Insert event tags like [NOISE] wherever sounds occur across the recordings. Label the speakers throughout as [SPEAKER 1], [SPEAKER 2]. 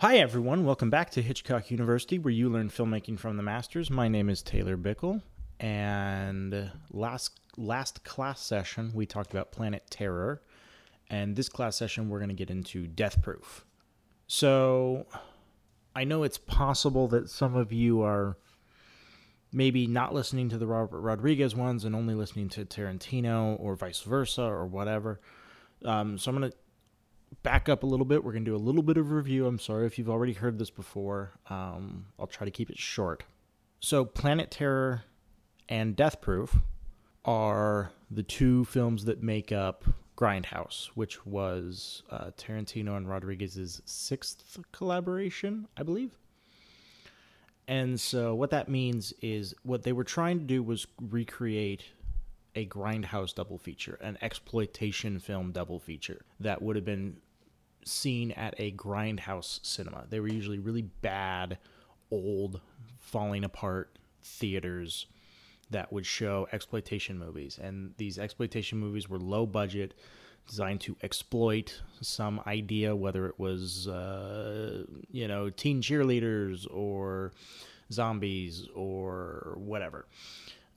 [SPEAKER 1] Hi, everyone. Welcome back to Hitchcock University, where you learn filmmaking from the masters. My name is Taylor Bickle, and last last class session we talked about Planet Terror, and this class session we're going to get into Death Proof. So, I know it's possible that some of you are maybe not listening to the Robert Rodriguez ones and only listening to Tarantino, or vice versa, or whatever. Um, so I'm going to back up a little bit. We're going to do a little bit of review. I'm sorry if you've already heard this before. Um, I'll try to keep it short. So, Planet Terror and Death Proof are the two films that make up Grindhouse, which was uh, Tarantino and Rodriguez's sixth collaboration, I believe. And so, what that means is what they were trying to do was recreate a grindhouse double feature, an exploitation film double feature that would have been seen at a grindhouse cinema. They were usually really bad, old, falling apart theaters that would show exploitation movies. And these exploitation movies were low budget, designed to exploit some idea, whether it was, uh, you know, teen cheerleaders or zombies or whatever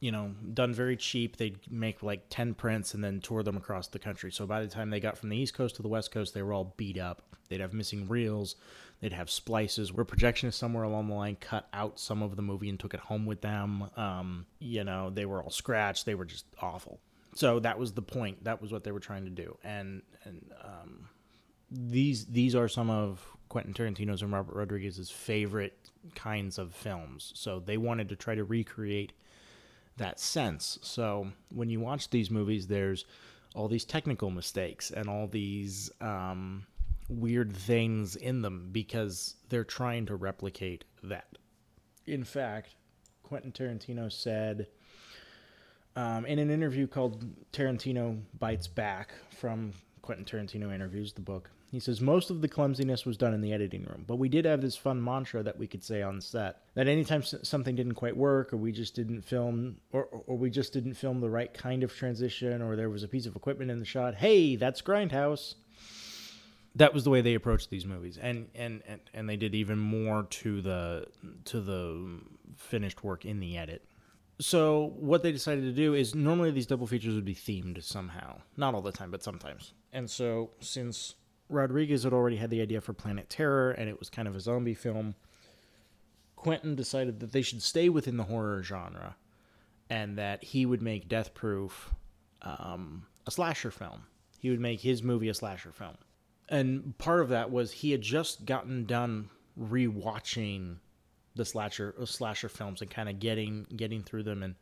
[SPEAKER 1] you know, done very cheap. They'd make like 10 prints and then tour them across the country. So by the time they got from the East Coast to the West Coast, they were all beat up. They'd have missing reels. They'd have splices where projectionists somewhere along the line cut out some of the movie and took it home with them. Um, you know, they were all scratched. They were just awful. So that was the point. That was what they were trying to do. And and um, these these are some of Quentin Tarantino's and Robert Rodriguez's favorite kinds of films. So they wanted to try to recreate that sense. So when you watch these movies, there's all these technical mistakes and all these um, weird things in them because they're trying to replicate that. In fact, Quentin Tarantino said um, in an interview called Tarantino Bites Back from Quentin Tarantino Interviews, the book, he says most of the clumsiness was done in the editing room, but we did have this fun mantra that we could say on set that anytime something didn't quite work, or we just didn't film, or or we just didn't film the right kind of transition, or there was a piece of equipment in the shot, hey, that's Grindhouse. That was the way they approached these movies, and and and, and they did even more to the to the finished work in the edit. So what they decided to do is normally these double features would be themed somehow. Not all the time but sometimes and so since Rodriguez had already had the idea for Planet Terror, and it was kind of a zombie film. Quentin decided that they should stay within the horror genre, and that he would make Death Proof um, a slasher film. He would make his movie a slasher film, and part of that was he had just gotten done rewatching the slasher uh, slasher films and kind of getting getting through them and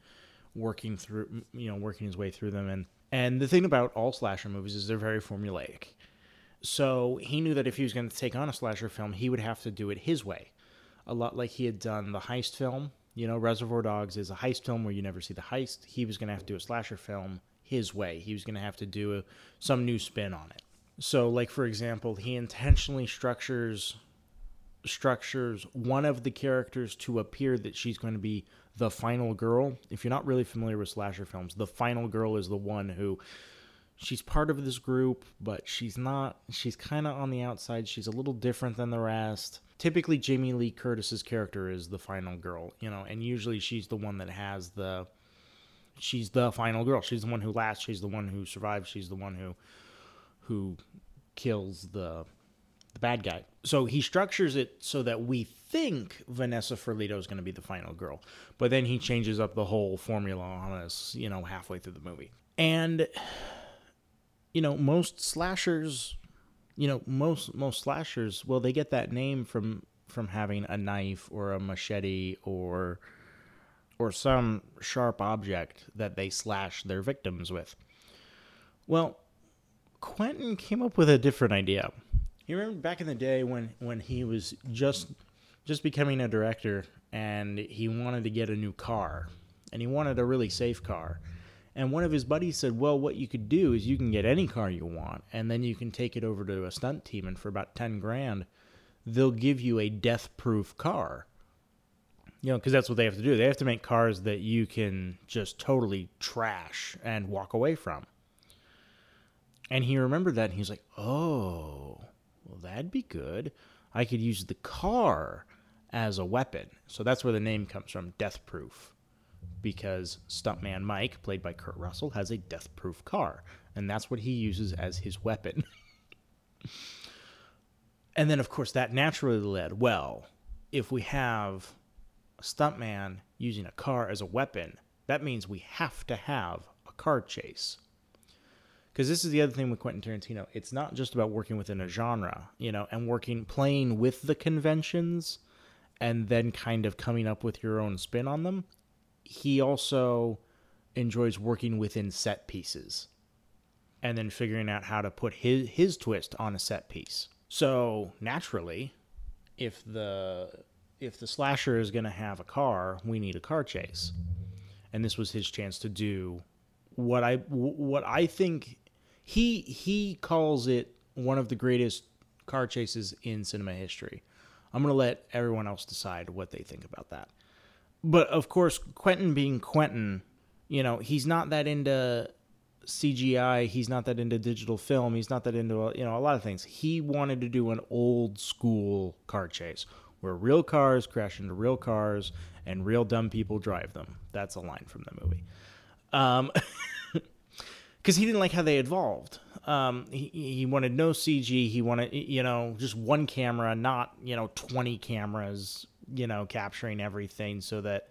[SPEAKER 1] working through you know working his way through them and and the thing about all slasher movies is they're very formulaic so he knew that if he was going to take on a slasher film, he would have to do it his way. A lot like he had done the heist film. You know, Reservoir Dogs is a heist film where you never see the heist. He was going to have to do a slasher film his way. He was going to have to do a, some new spin on it. So, like for example, he intentionally structures structures one of the characters to appear that she's going to be the final girl. If you're not really familiar with slasher films, the final girl is the one who she's part of this group, but she's not. She's kind of on the outside. She's a little different than the rest. Typically, Jamie Lee Curtis's character is the final girl, you know, and usually she's the one that has the. She's the final girl. She's the one who lasts. She's the one who survives. She's the one who, who, kills the, the bad guy. So he structures it so that we think Vanessa Ferlito is going to be the final girl, but then he changes up the whole formula on us, you know, halfway through the movie. And you know, most slashers, you know, most most slashers, well, they get that name from from having a knife or a machete or or some sharp object that they slash their victims with. Well, Quentin came up with a different idea. You remember back in the day when when he was just just becoming a director and he wanted to get a new car and he wanted a really safe car and one of his buddies said, Well, what you could do is you can get any car you want, and then you can take it over to a stunt team, and for about 10 grand, they'll give you a death proof car. You know, because that's what they have to do. They have to make cars that you can just totally trash and walk away from. And he remembered that, and he's like, Oh, well, that'd be good. I could use the car as a weapon. So that's where the name comes from, Death Proof. Because Stuntman Mike, played by Kurt Russell, has a death proof car. And that's what he uses as his weapon. [LAUGHS] and then, of course, that naturally led well, if we have a stuntman using a car as a weapon, that means we have to have a car chase. Because this is the other thing with Quentin Tarantino. It's not just about working within a genre, you know, and working, playing with the conventions and then kind of coming up with your own spin on them. He also enjoys working within set pieces and then figuring out how to put his, his twist on a set piece. So naturally, if the if the slasher is going to have a car, we need a car chase, and this was his chance to do what I what I think he he calls it one of the greatest car chases in cinema history. I'm going to let everyone else decide what they think about that. But of course, Quentin being Quentin, you know, he's not that into CGI. He's not that into digital film. He's not that into you know a lot of things. He wanted to do an old school car chase where real cars crash into real cars and real dumb people drive them. That's a line from the movie. Um, [LAUGHS] because he didn't like how they evolved. Um, he, he wanted no CG. He wanted, you know, just one camera, not, you know, 20 cameras, you know, capturing everything so that,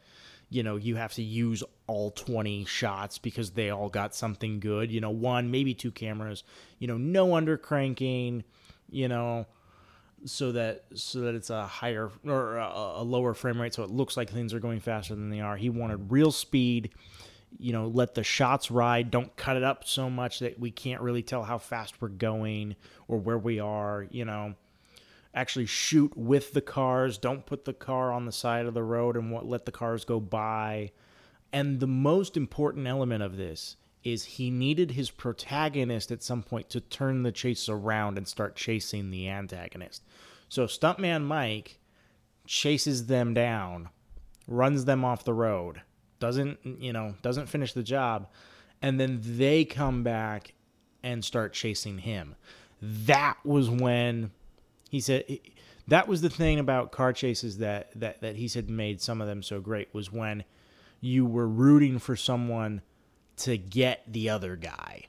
[SPEAKER 1] you know, you have to use all 20 shots because they all got something good. You know, one, maybe two cameras, you know, no undercranking, you know, so that so that it's a higher or a, a lower frame rate so it looks like things are going faster than they are. He wanted real speed you know, let the shots ride. Don't cut it up so much that we can't really tell how fast we're going or where we are, you know. Actually shoot with the cars. Don't put the car on the side of the road and what, let the cars go by. And the most important element of this is he needed his protagonist at some point to turn the chase around and start chasing the antagonist. So Stuntman Mike chases them down, runs them off the road doesn't you know doesn't finish the job and then they come back and start chasing him. That was when he said that was the thing about car chases that that that he said made some of them so great was when you were rooting for someone to get the other guy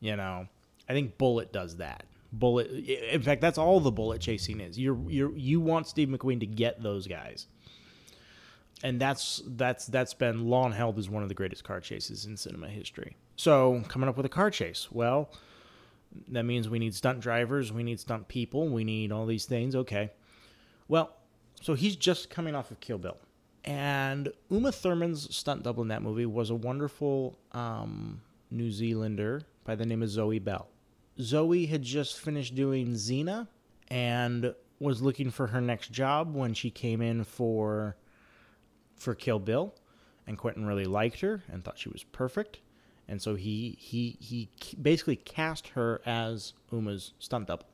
[SPEAKER 1] you know? I think Bullitt does that. Bullitt in fact that's all the Bullitt chasing is. You're you you want steve mcqueen to get those guys and that's that's that's been long held as one of the greatest car chases in cinema history. So coming up with a car chase, well, that means we need stunt drivers, we need stunt people, we need all these things. Okay, well, so he's just coming off of Kill Bill, and Uma Thurman's stunt double in that movie was a wonderful um, New Zealander by the name of Zoe Bell. Zoe had just finished doing Xena and was looking for her next job when she came in for for Kill Bill, and Quentin really liked her and thought she was perfect, and so he he he basically cast her as Uma's stunt double.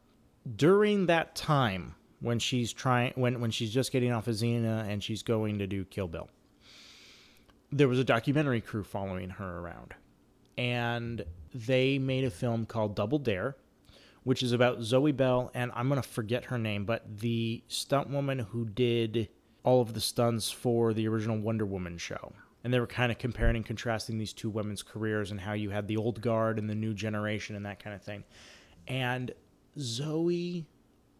[SPEAKER 1] During that time when she's trying when when she's just getting off of Xena and she's going to do Kill Bill, there was a documentary crew following her around, and they made a film called Double Dare which is about Zoe Bell and I'm going to forget her name, but the stunt woman who did all of the stunts for the original Wonder Woman show. And they were kind of comparing and contrasting these two women's careers and how you had the old guard and the new generation and that kind of thing. And Zoe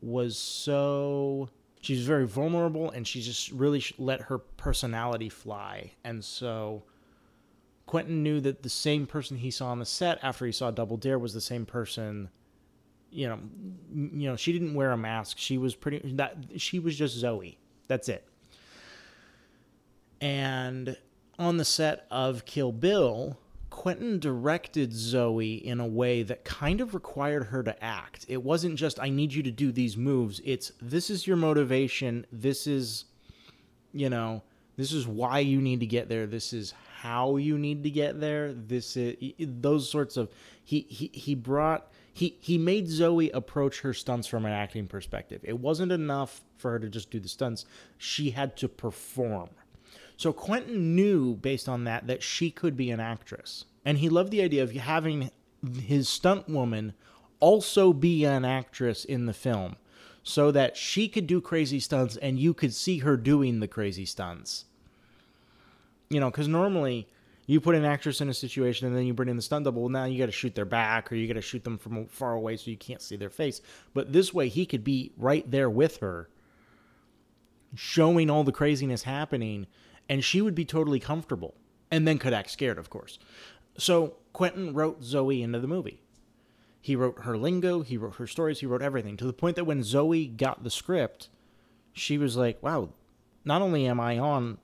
[SPEAKER 1] was so she's very vulnerable and she just really let her personality fly. And so Quentin knew that the same person he saw on the set after he saw Double Dare was the same person. You know, you know, she didn't wear a mask. She was pretty that she was just Zoe. That's it. And on the set of Kill Bill, Quentin directed Zoe in a way that kind of required her to act. It wasn't just, I need you to do these moves. It's, this is your motivation. This is, you know, this is why you need to get there. This is how you need to get there. This is, those sorts of, he, he, he brought, he, he made Zoe approach her stunts from an acting perspective. It wasn't enough for her to just do the stunts. She had to perform so Quentin knew based on that that she could be an actress. And he loved the idea of having his stunt woman also be an actress in the film. so that she could do crazy stunts and you could see her doing the crazy stunts. You know, because normally you put an actress in a situation and then you bring in the stunt double. Well, now you got to shoot their back or you got to shoot them from far away so you can't see their face. But this way, he could be right there with her, showing all the craziness happening, and she would be totally comfortable and then could act scared, of course. So Quentin wrote Zoe into the movie. He wrote her lingo, he wrote her stories, he wrote everything to the point that when Zoe got the script, she was like, wow, not only am I on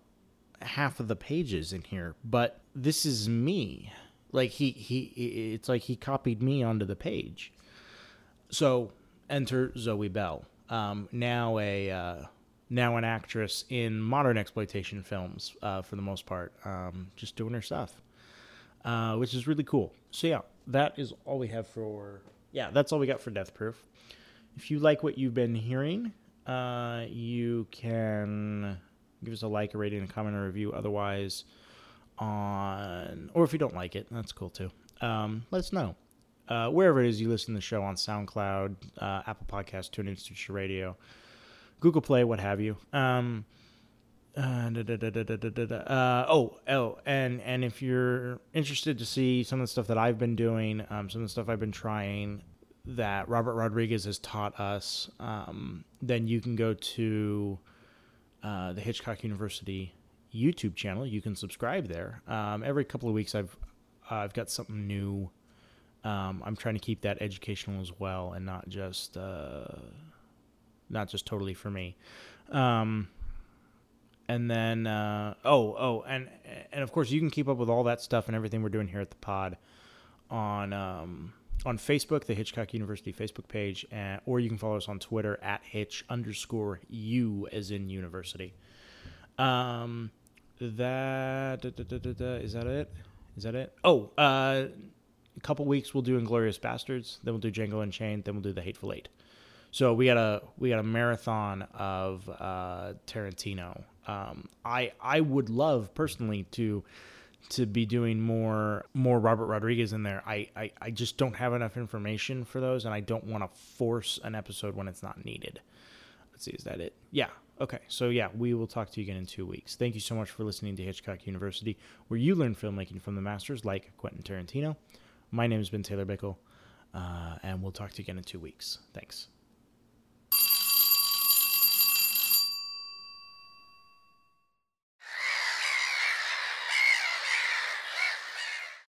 [SPEAKER 1] half of the pages in here, but this is me. Like he he it's like he copied me onto the page. So enter Zoe Bell, um, now a uh, now an actress in modern exploitation films uh, for the most part, um, just doing her stuff, uh, which is really cool. So yeah, that is all we have for yeah, that's all we got for Death Proof. If you like what you've been hearing, uh, you can give us a like, a rating, a comment, or review. Otherwise, on or if you don't like it, that's cool too. Um, let us know. Uh, wherever it is you listen to the show on SoundCloud, uh, Apple Podcast, TuneIn, Stitcher Radio, Google Play, what have you. Um, uh, uh, oh, oh, and and if you're interested to see some of the stuff that I've been doing, um, some of the stuff I've been trying that Robert Rodriguez has taught us, um, then you can go to uh, the Hitchcock University YouTube channel. You can subscribe there. Um, every couple of weeks, I've I've got something new. Um, I'm trying to keep that educational as well, and not just uh, not just totally for me. Um, and then uh, oh oh and and of course you can keep up with all that stuff and everything we're doing here at the pod on um, on Facebook, the Hitchcock University Facebook page, and, or you can follow us on Twitter at Hitch underscore U as in university. Um, that da, da, da, is that it? Is that it? Oh, uh, a couple weeks we'll do Inglourious Basterds, then we'll do Django Unchained, then we'll do The Hateful Eight. So we got a we got a marathon of uh, Tarantino. Um, I I would love personally to to be doing more more Robert Rodriguez in there. I, I, I just don't have enough information for those, and I don't want to force an episode when it's not needed. Let's see, is that it? Yeah. Okay. So yeah, we will talk to you again in two weeks. Thank you so much for listening to Hitchcock University, where you learn filmmaking from the masters like Quentin Tarantino. My name has been Taylor Bickle, uh, and we'll talk to you again in two weeks. Thanks.